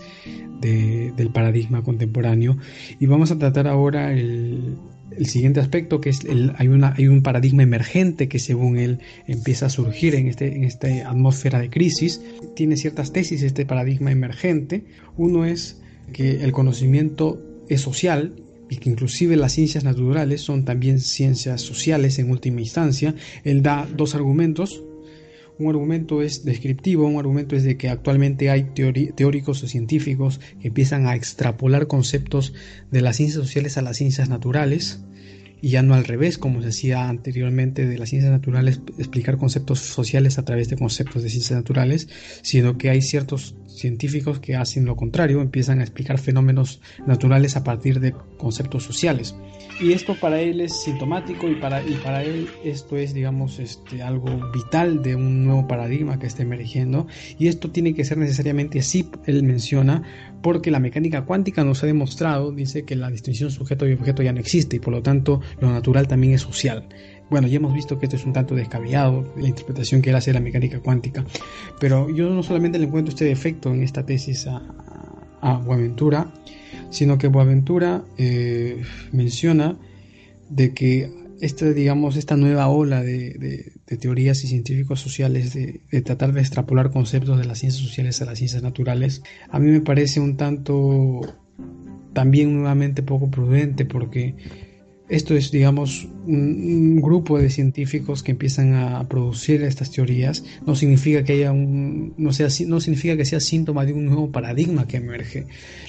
del paradigma contemporáneo. Y vamos a tratar ahora el, siguiente aspecto, que es el, hay, una, hay un paradigma emergente que según él empieza a surgir en, este, en esta atmósfera de crisis. Tiene ciertas tesis este paradigma emergente. Uno es que el conocimiento es social y que inclusive las ciencias naturales son también ciencias sociales en última instancia. Él da dos argumentos. Un argumento es descriptivo, un argumento es de que actualmente hay teóricos o científicos que empiezan a extrapolar conceptos de las ciencias sociales a las ciencias naturales y ya no al revés, como se hacía anteriormente de las ciencias naturales, explicar conceptos sociales a través de conceptos de ciencias naturales, sino que hay ciertos científicos que hacen lo contrario, empiezan a explicar fenómenos naturales a partir de conceptos sociales. Y esto para él es sintomático y para, y para él esto es, digamos, este, algo vital de un nuevo paradigma que está emergiendo. Y esto tiene que ser necesariamente así, él menciona, porque la mecánica cuántica nos ha demostrado, dice que la distinción sujeto y objeto ya no existe y por lo tanto lo natural también es social. Bueno, ya hemos visto que esto es un tanto descabellado, la interpretación que él hace de la mecánica cuántica, pero yo no solamente le encuentro este defecto en esta tesis a, a Boaventura, sino que Boaventura eh, menciona de que esta, digamos, esta nueva ola de, teorías y científicos sociales de, de, tratar de extrapolar conceptos de las ciencias sociales a las ciencias naturales, a mí me parece un tanto también nuevamente poco prudente porque esto es, digamos, un, grupo de científicos que empiezan a producir estas teorías. No significa que haya un, no sea, no significa que sea síntoma de un nuevo paradigma que emerge.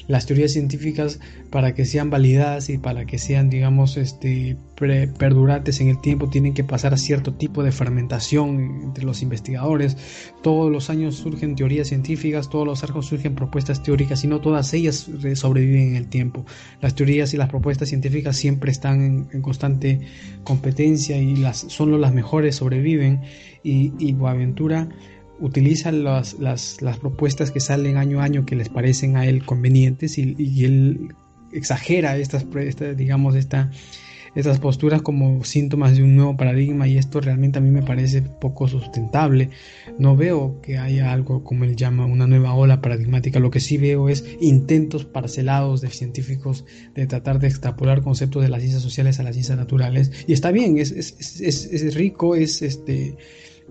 Las teorías científicas, para que sean validadas y para que sean, digamos, este, perdurantes en el tiempo, tienen que pasar a cierto tipo de fermentación entre los investigadores. Todos los años surgen teorías científicas, todos los años surgen propuestas teóricas y no todas ellas sobreviven en el tiempo. Las teorías y las propuestas científicas siempre están en, constante competencia y las, solo las mejores sobreviven y, y Boaventura utiliza las, las, las, propuestas que salen año a año que les parecen a él convenientes y, él exagera estas, esta, digamos, esta estas posturas como síntomas de un nuevo paradigma y esto realmente a mí me parece poco sustentable. No veo que haya algo como él llama una nueva ola paradigmática, lo que sí veo es intentos parcelados de científicos de tratar de extrapolar conceptos de las ciencias sociales a las ciencias naturales y está bien, es, es, es, es rico, es este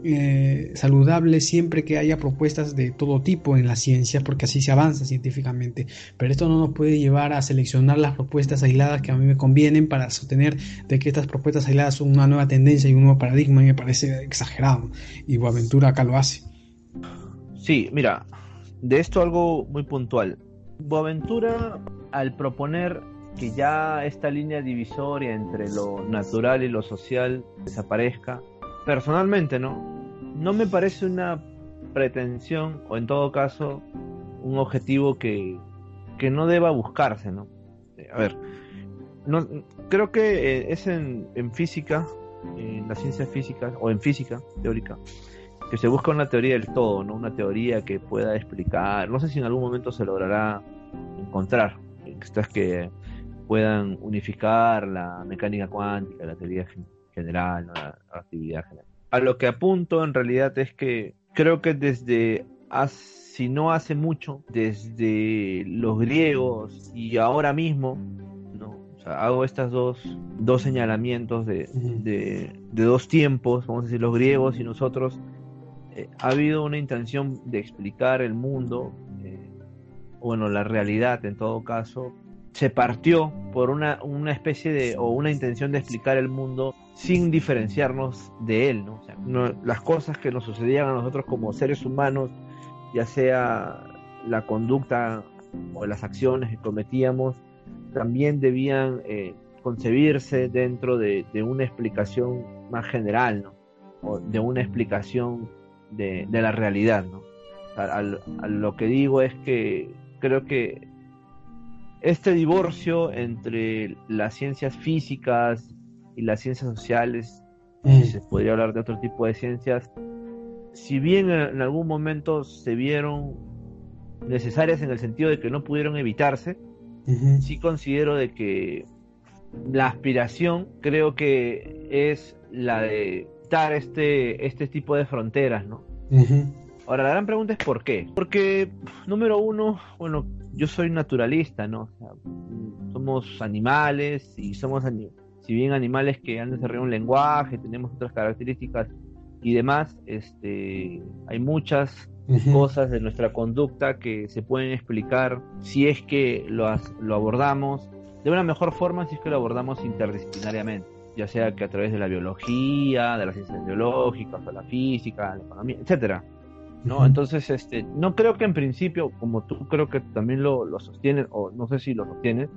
eh, saludable siempre que haya propuestas de todo tipo en la ciencia, porque así se avanza científicamente. Pero esto no nos puede llevar a seleccionar las propuestas aisladas que a mí me convienen para sostener de que estas propuestas aisladas son una nueva tendencia y un nuevo paradigma y me parece exagerado. Y Boaventura acá lo hace. Sí, mira, de esto algo muy puntual. Boaventura, al proponer que ya esta línea divisoria entre lo natural y lo social desaparezca, personalmente, ¿no? no me parece una pretensión, o en todo caso, un objetivo que, que no deba buscarse, ¿no? A ver, no, creo que eh, es en, en física, en las ciencias físicas, o en física teórica, que se busca una teoría del todo, ¿no? Una teoría que pueda explicar, no sé si en algún momento se logrará encontrar, estas que puedan unificar la mecánica cuántica, la teoría general, la actividad general. A lo que apunto en realidad es que creo que desde, si no hace mucho, desde los griegos y ahora mismo, hago estos dos, dos señalamientos de, de, dos tiempos, vamos a decir los griegos y nosotros, eh, ha habido una intención de explicar el mundo, eh, bueno, la realidad en todo caso, se partió por una, una especie de, o una intención de explicar el mundo sin diferenciarnos de él, ¿no? las cosas que nos sucedían a nosotros como seres humanos, ya sea la conducta o las acciones que cometíamos, también debían eh, concebirse dentro de, una explicación más general, ¿no? O de una explicación de, la realidad, ¿no? Lo que digo es que creo que este divorcio entre las ciencias físicas y las ciencias sociales, mm. se podría hablar de otro tipo de ciencias, si bien en algún momento se vieron necesarias en el sentido de que no pudieron evitarse, sí considero de que la aspiración creo que es la de dar este, este tipo de fronteras, ¿no? Ahora, la gran pregunta es ¿por qué? Porque, número uno, bueno, yo soy naturalista, ¿no? somos animales y somos, si bien animales que han desarrollado un lenguaje, tenemos otras características y demás, este, hay muchas cosas de nuestra conducta que se pueden explicar si es que lo, lo abordamos de una mejor forma si es que lo abordamos interdisciplinariamente, ya sea que a través de la biología, de las ciencias biológicas, o la física, la economía, etcétera. ¿No? Entonces, este, no creo que en principio, como tú creo que también lo, lo sostienes, o no sé si lo sostienes,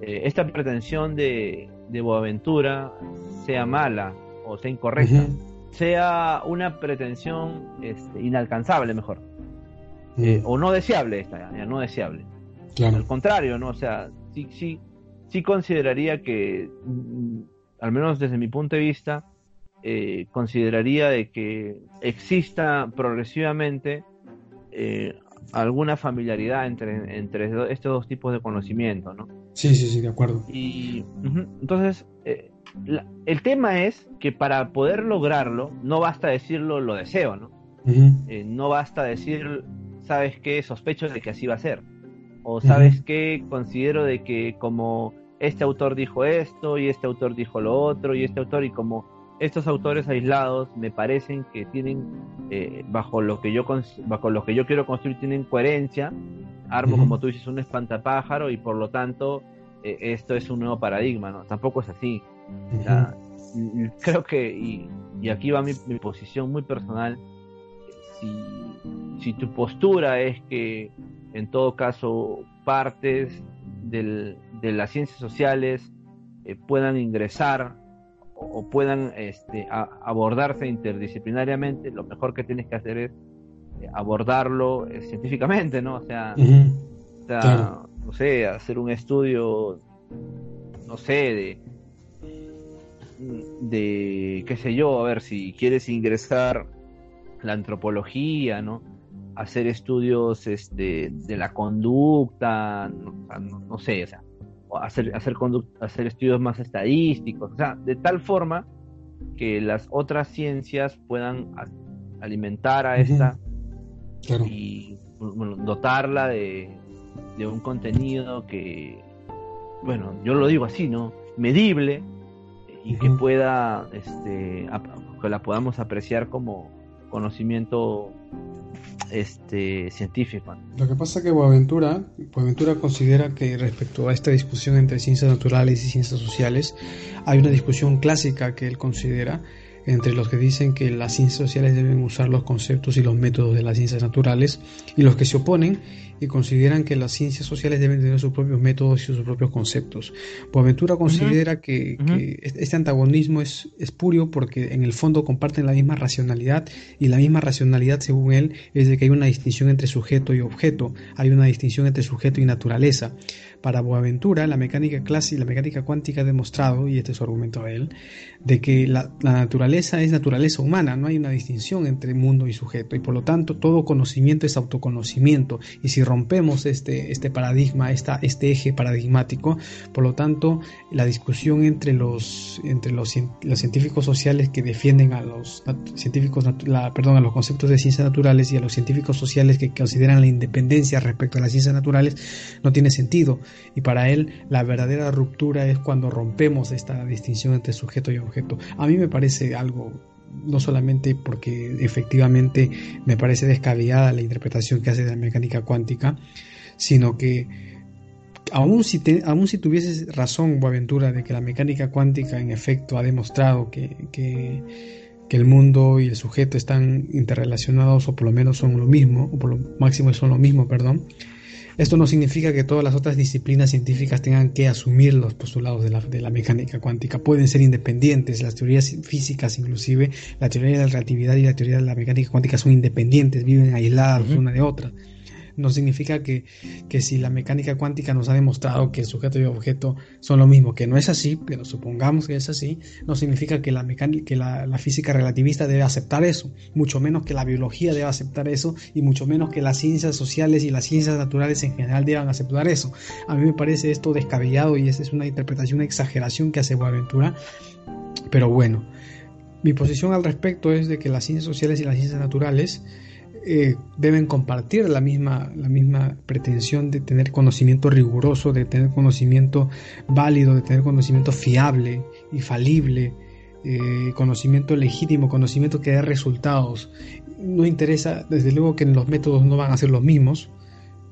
eh, esta pretensión de, de Boaventura sea mala o sea incorrecta sea una pretensión este, inalcanzable, mejor. Eh, o no deseable, esta, ya, no deseable. Al contrario, ¿no? O sea, sí, sí, sí consideraría que, mm, al menos desde mi punto de vista, eh, consideraría de que exista progresivamente eh, alguna familiaridad entre, entre estos dos tipos de conocimiento, ¿no? Sí, sí, sí, de acuerdo. Y entonces, el tema es que para poder lograrlo, no basta decirlo, lo deseo, ¿no? Eh, no basta decir, ¿sabes qué? Sospecho de que así va a ser. O ¿sabes qué? Considero de que como este autor dijo esto y este autor dijo lo otro y este autor y como estos autores aislados me parecen que tienen eh, bajo lo que yo bajo lo que yo quiero construir tienen coherencia. Armo como tú dices un espantapájaro y por lo tanto eh, esto es un nuevo paradigma no tampoco es así. Creo que, y, aquí va mi, posición muy personal, si, tu postura es que en todo caso partes de las ciencias sociales eh, puedan ingresar o, puedan este, abordarse interdisciplinariamente, lo mejor que tienes que hacer es eh, abordarlo eh, científicamente, ¿no? O sea, no sé, hacer un estudio, no sé, de de, qué sé yo, a ver, si quieres ingresar la antropología, ¿no? Hacer estudios este, de la conducta, no, sé, o sea, hacer, hacer, hacer estudios más estadísticos, o sea, de tal forma que las otras ciencias puedan alimentar a esta y dotarla de, de un contenido que, bueno, yo lo digo así, ¿no? Medible, y que pueda, este, que la podamos apreciar como conocimiento este científico. Lo que pasa es que Boaventura, Boaventura considera que respecto a esta discusión entre ciencias naturales y ciencias sociales, hay una discusión clásica que él considera entre los que dicen que las ciencias sociales deben usar los conceptos y los métodos de las ciencias naturales y los que se oponen y consideran que las ciencias sociales deben tener sus propios métodos y sus propios conceptos. Boaventura considera que, este antagonismo es espurio porque en el fondo comparten la misma racionalidad y la misma racionalidad, según él, es de que hay una distinción entre sujeto y objeto, hay una distinción entre sujeto y naturaleza. Para Boaventura, la mecánica clásica y la mecánica cuántica ha demostrado, y este es su argumento de él, de que la, naturaleza es naturaleza humana, no hay una distinción entre mundo y sujeto, y por lo tanto todo conocimiento es autoconocimiento, y si rompemos este, este paradigma, esta, este eje paradigmático, por lo tanto la discusión entre los, entre los, los científicos sociales que defienden a los científicos, la, perdón, a los conceptos de ciencias naturales y a los científicos sociales que consideran la independencia respecto a las ciencias naturales, no tiene sentido y para él la verdadera ruptura es cuando rompemos esta distinción entre sujeto y objeto. A mí me parece algo no solamente porque efectivamente me parece descabellada la interpretación que hace de la mecánica cuántica, sino que aún si, aún si tuvieses razón, Boaventura, de que la mecánica cuántica en efecto ha demostrado que, que, que, el mundo y el sujeto están interrelacionados o por lo menos son lo mismo, o por lo máximo son lo mismo, perdón, esto no significa que todas las otras disciplinas científicas tengan que asumir los postulados de la, mecánica cuántica. Pueden ser independientes. Las teorías físicas, inclusive, la teoría de la relatividad y la teoría de la mecánica cuántica son independientes, viven aisladas una de otra no significa que, si la mecánica cuántica nos ha demostrado que sujeto y objeto son lo mismo, que no es así, pero supongamos que es así, no significa que la, mecánica, que la, física relativista debe aceptar eso, mucho menos que la biología debe aceptar eso y mucho menos que las ciencias sociales y las ciencias naturales en general deban aceptar eso. A mí me parece esto descabellado y esa es una interpretación, una exageración que hace Boaventura, pero bueno. Mi posición al respecto es de que las ciencias sociales y las ciencias naturales eh, deben compartir la misma, la misma pretensión de tener conocimiento riguroso, de tener conocimiento válido, de tener conocimiento fiable y falible, eh, conocimiento legítimo, conocimiento que dé resultados. No interesa, desde luego que los métodos no van a ser los mismos,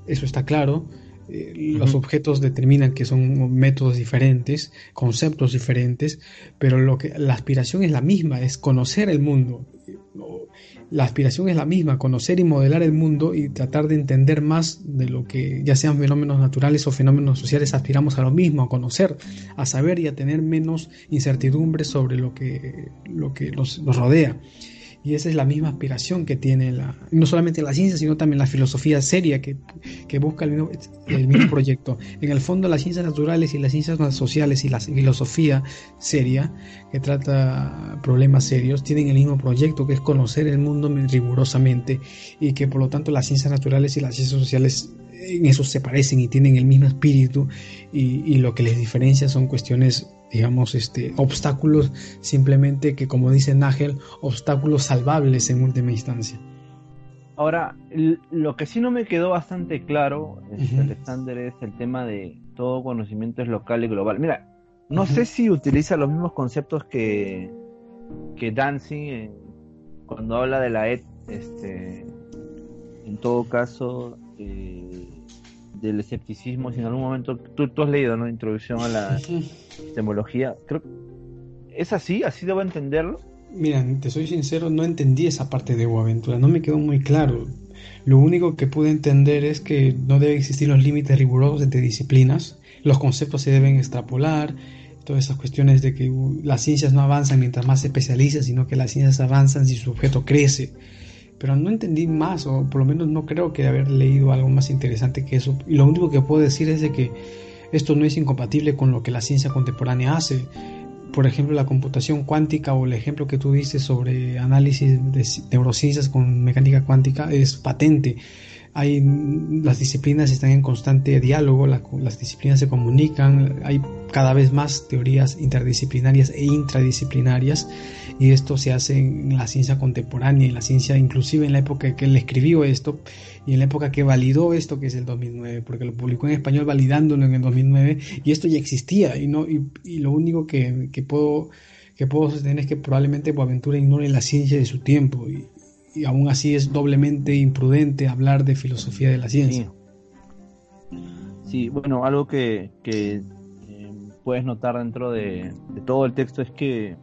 eso está claro. Eh, los objetos determinan que son métodos diferentes, conceptos diferentes, pero lo que la aspiración es la misma, es conocer el mundo la aspiración es la misma, conocer y modelar el mundo y tratar de entender más de lo que ya sean fenómenos naturales o fenómenos sociales, aspiramos a lo mismo, a conocer, a saber y a tener menos incertidumbre sobre lo que, lo que nos rodea. Y esa es la misma aspiración que tiene la, no solamente la ciencia, sino también la filosofía seria que, busca el mismo, proyecto. En el fondo, las ciencias naturales y las ciencias sociales y la filosofía seria, que trata problemas serios, tienen el mismo proyecto, que es conocer el mundo rigurosamente y que por lo tanto las ciencias naturales y las ciencias sociales en eso se parecen y tienen el mismo espíritu y lo que les diferencia son cuestiones digamos, este, obstáculos simplemente que, como dice Nagel, obstáculos salvables en última instancia. Ahora, lo que sí no me quedó bastante claro, este, Alexander, es el tema de todo conocimiento es local y global. Mira, no sé si utiliza los mismos conceptos que, que Dancing cuando habla de la ED, este, en todo caso, eh, del escepticismo, si en algún momento tú, tú has leído, ¿no? Introducción a la epistemología. Creo ¿Es así? ¿Así debo entenderlo? Mira, te soy sincero, no entendí esa parte de Boaventura, no me quedó muy claro. Lo único que pude entender es que no deben existir los límites rigurosos entre disciplinas, los conceptos se deben extrapolar, todas esas cuestiones de que las ciencias no avanzan mientras más se especializan, sino que las ciencias avanzan si su objeto crece pero no entendí más, o por lo menos no creo que haber leído algo más interesante que eso. Y lo único que puedo decir es de que esto no es incompatible con lo que la ciencia contemporánea hace. Por ejemplo, la computación cuántica o el ejemplo que tú dices sobre análisis de neurociencias con mecánica cuántica es patente hay, las disciplinas están en constante diálogo, las disciplinas se comunican, hay cada vez más teorías interdisciplinarias e intradisciplinarias y esto se hace en la ciencia contemporánea, en la ciencia inclusive en la época que él escribió esto y en la época que validó esto que es el 2009, porque lo publicó en español validándolo en el 2009 y esto ya existía y, no, y, lo único que, que puedo que puedo sostener es que probablemente Boaventura ignore la ciencia de su tiempo y, y aún así es doblemente imprudente hablar de filosofía de la ciencia. Sí, bueno, algo que, que eh, puedes notar dentro de, todo el texto es que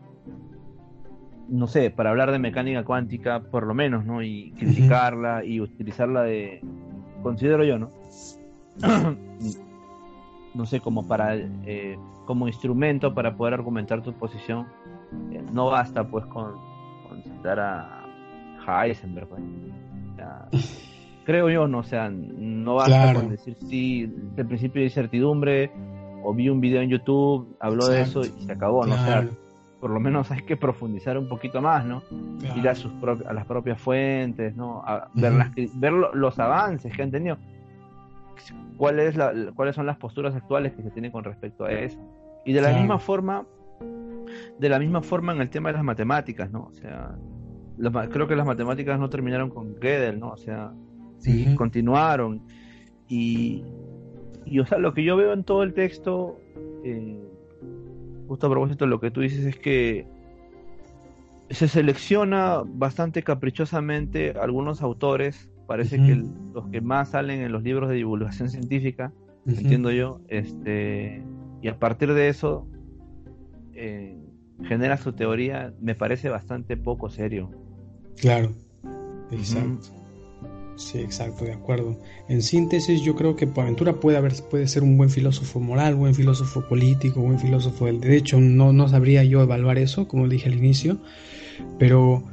no sé, para hablar de mecánica cuántica, por lo menos, ¿no? Y criticarla y utilizarla de, considero yo, ¿no? no sé, como para, eh, como instrumento para poder argumentar tu posición. Eh, no basta, pues, con, con citar a Heisenberg, pues. creo yo, no, o sea, no basta con decir sí, de principio de incertidumbre, o vi un video en YouTube, habló de eso y se acabó, ¿no? O sea, por lo menos hay que profundizar un poquito más, ¿no? Ir a, sus a las propias fuentes, ¿no? A ver, las, ver los avances que han tenido. ¿Cuál es la, ¿Cuáles son las posturas actuales que se tienen con respecto a eso? Y de la misma forma, de la misma forma en el tema de las matemáticas, ¿no? O sea, creo que las matemáticas no terminaron con Gödel, ¿no? O sea, sí, continuaron. Y, y, o sea, lo que yo veo en todo el texto, eh, justo a propósito de lo que tú dices, es que se selecciona bastante caprichosamente algunos autores, parece que los que más salen en los libros de divulgación científica, entiendo yo, este, y a partir de eso eh, genera su teoría, me parece bastante poco serio. Claro, exacto. Sí, exacto, de acuerdo. En síntesis, yo creo que Boaventura puede, haber, puede ser un buen filósofo moral, buen filósofo político, buen filósofo del derecho. No, no sabría yo evaluar eso, como dije al inicio, pero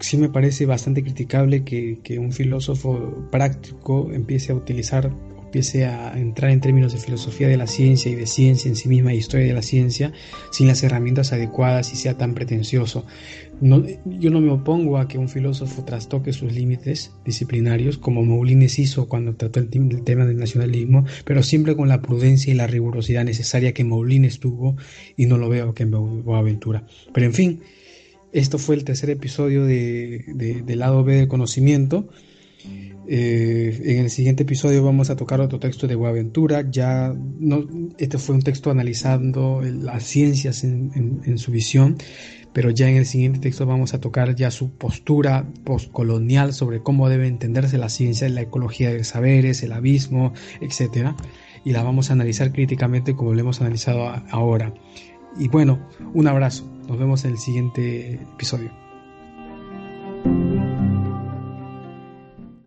sí me parece bastante criticable que, que un filósofo práctico empiece a utilizar empiece a entrar en términos de filosofía de la ciencia y de ciencia en sí misma y historia de la ciencia sin las herramientas adecuadas y sea tan pretencioso. No, yo no me opongo a que un filósofo trastoque sus límites disciplinarios como Moulines hizo cuando trató el, tema del nacionalismo, pero siempre con la prudencia y la rigurosidad necesaria que Moulines tuvo y no lo veo que en Boaventura. Pero en fin, esto fue el tercer episodio de, de, del lado B del conocimiento. Eh, en el siguiente episodio vamos a tocar otro texto de Boaventura. Ya no, este fue un texto analizando las ciencias en, su visión, pero ya en el siguiente texto vamos a tocar ya su postura postcolonial sobre cómo debe entenderse la ciencia, la ecología de saberes, el abismo, etcétera, y la vamos a analizar críticamente como lo hemos analizado ahora. Y bueno, un abrazo. Nos vemos en el siguiente episodio.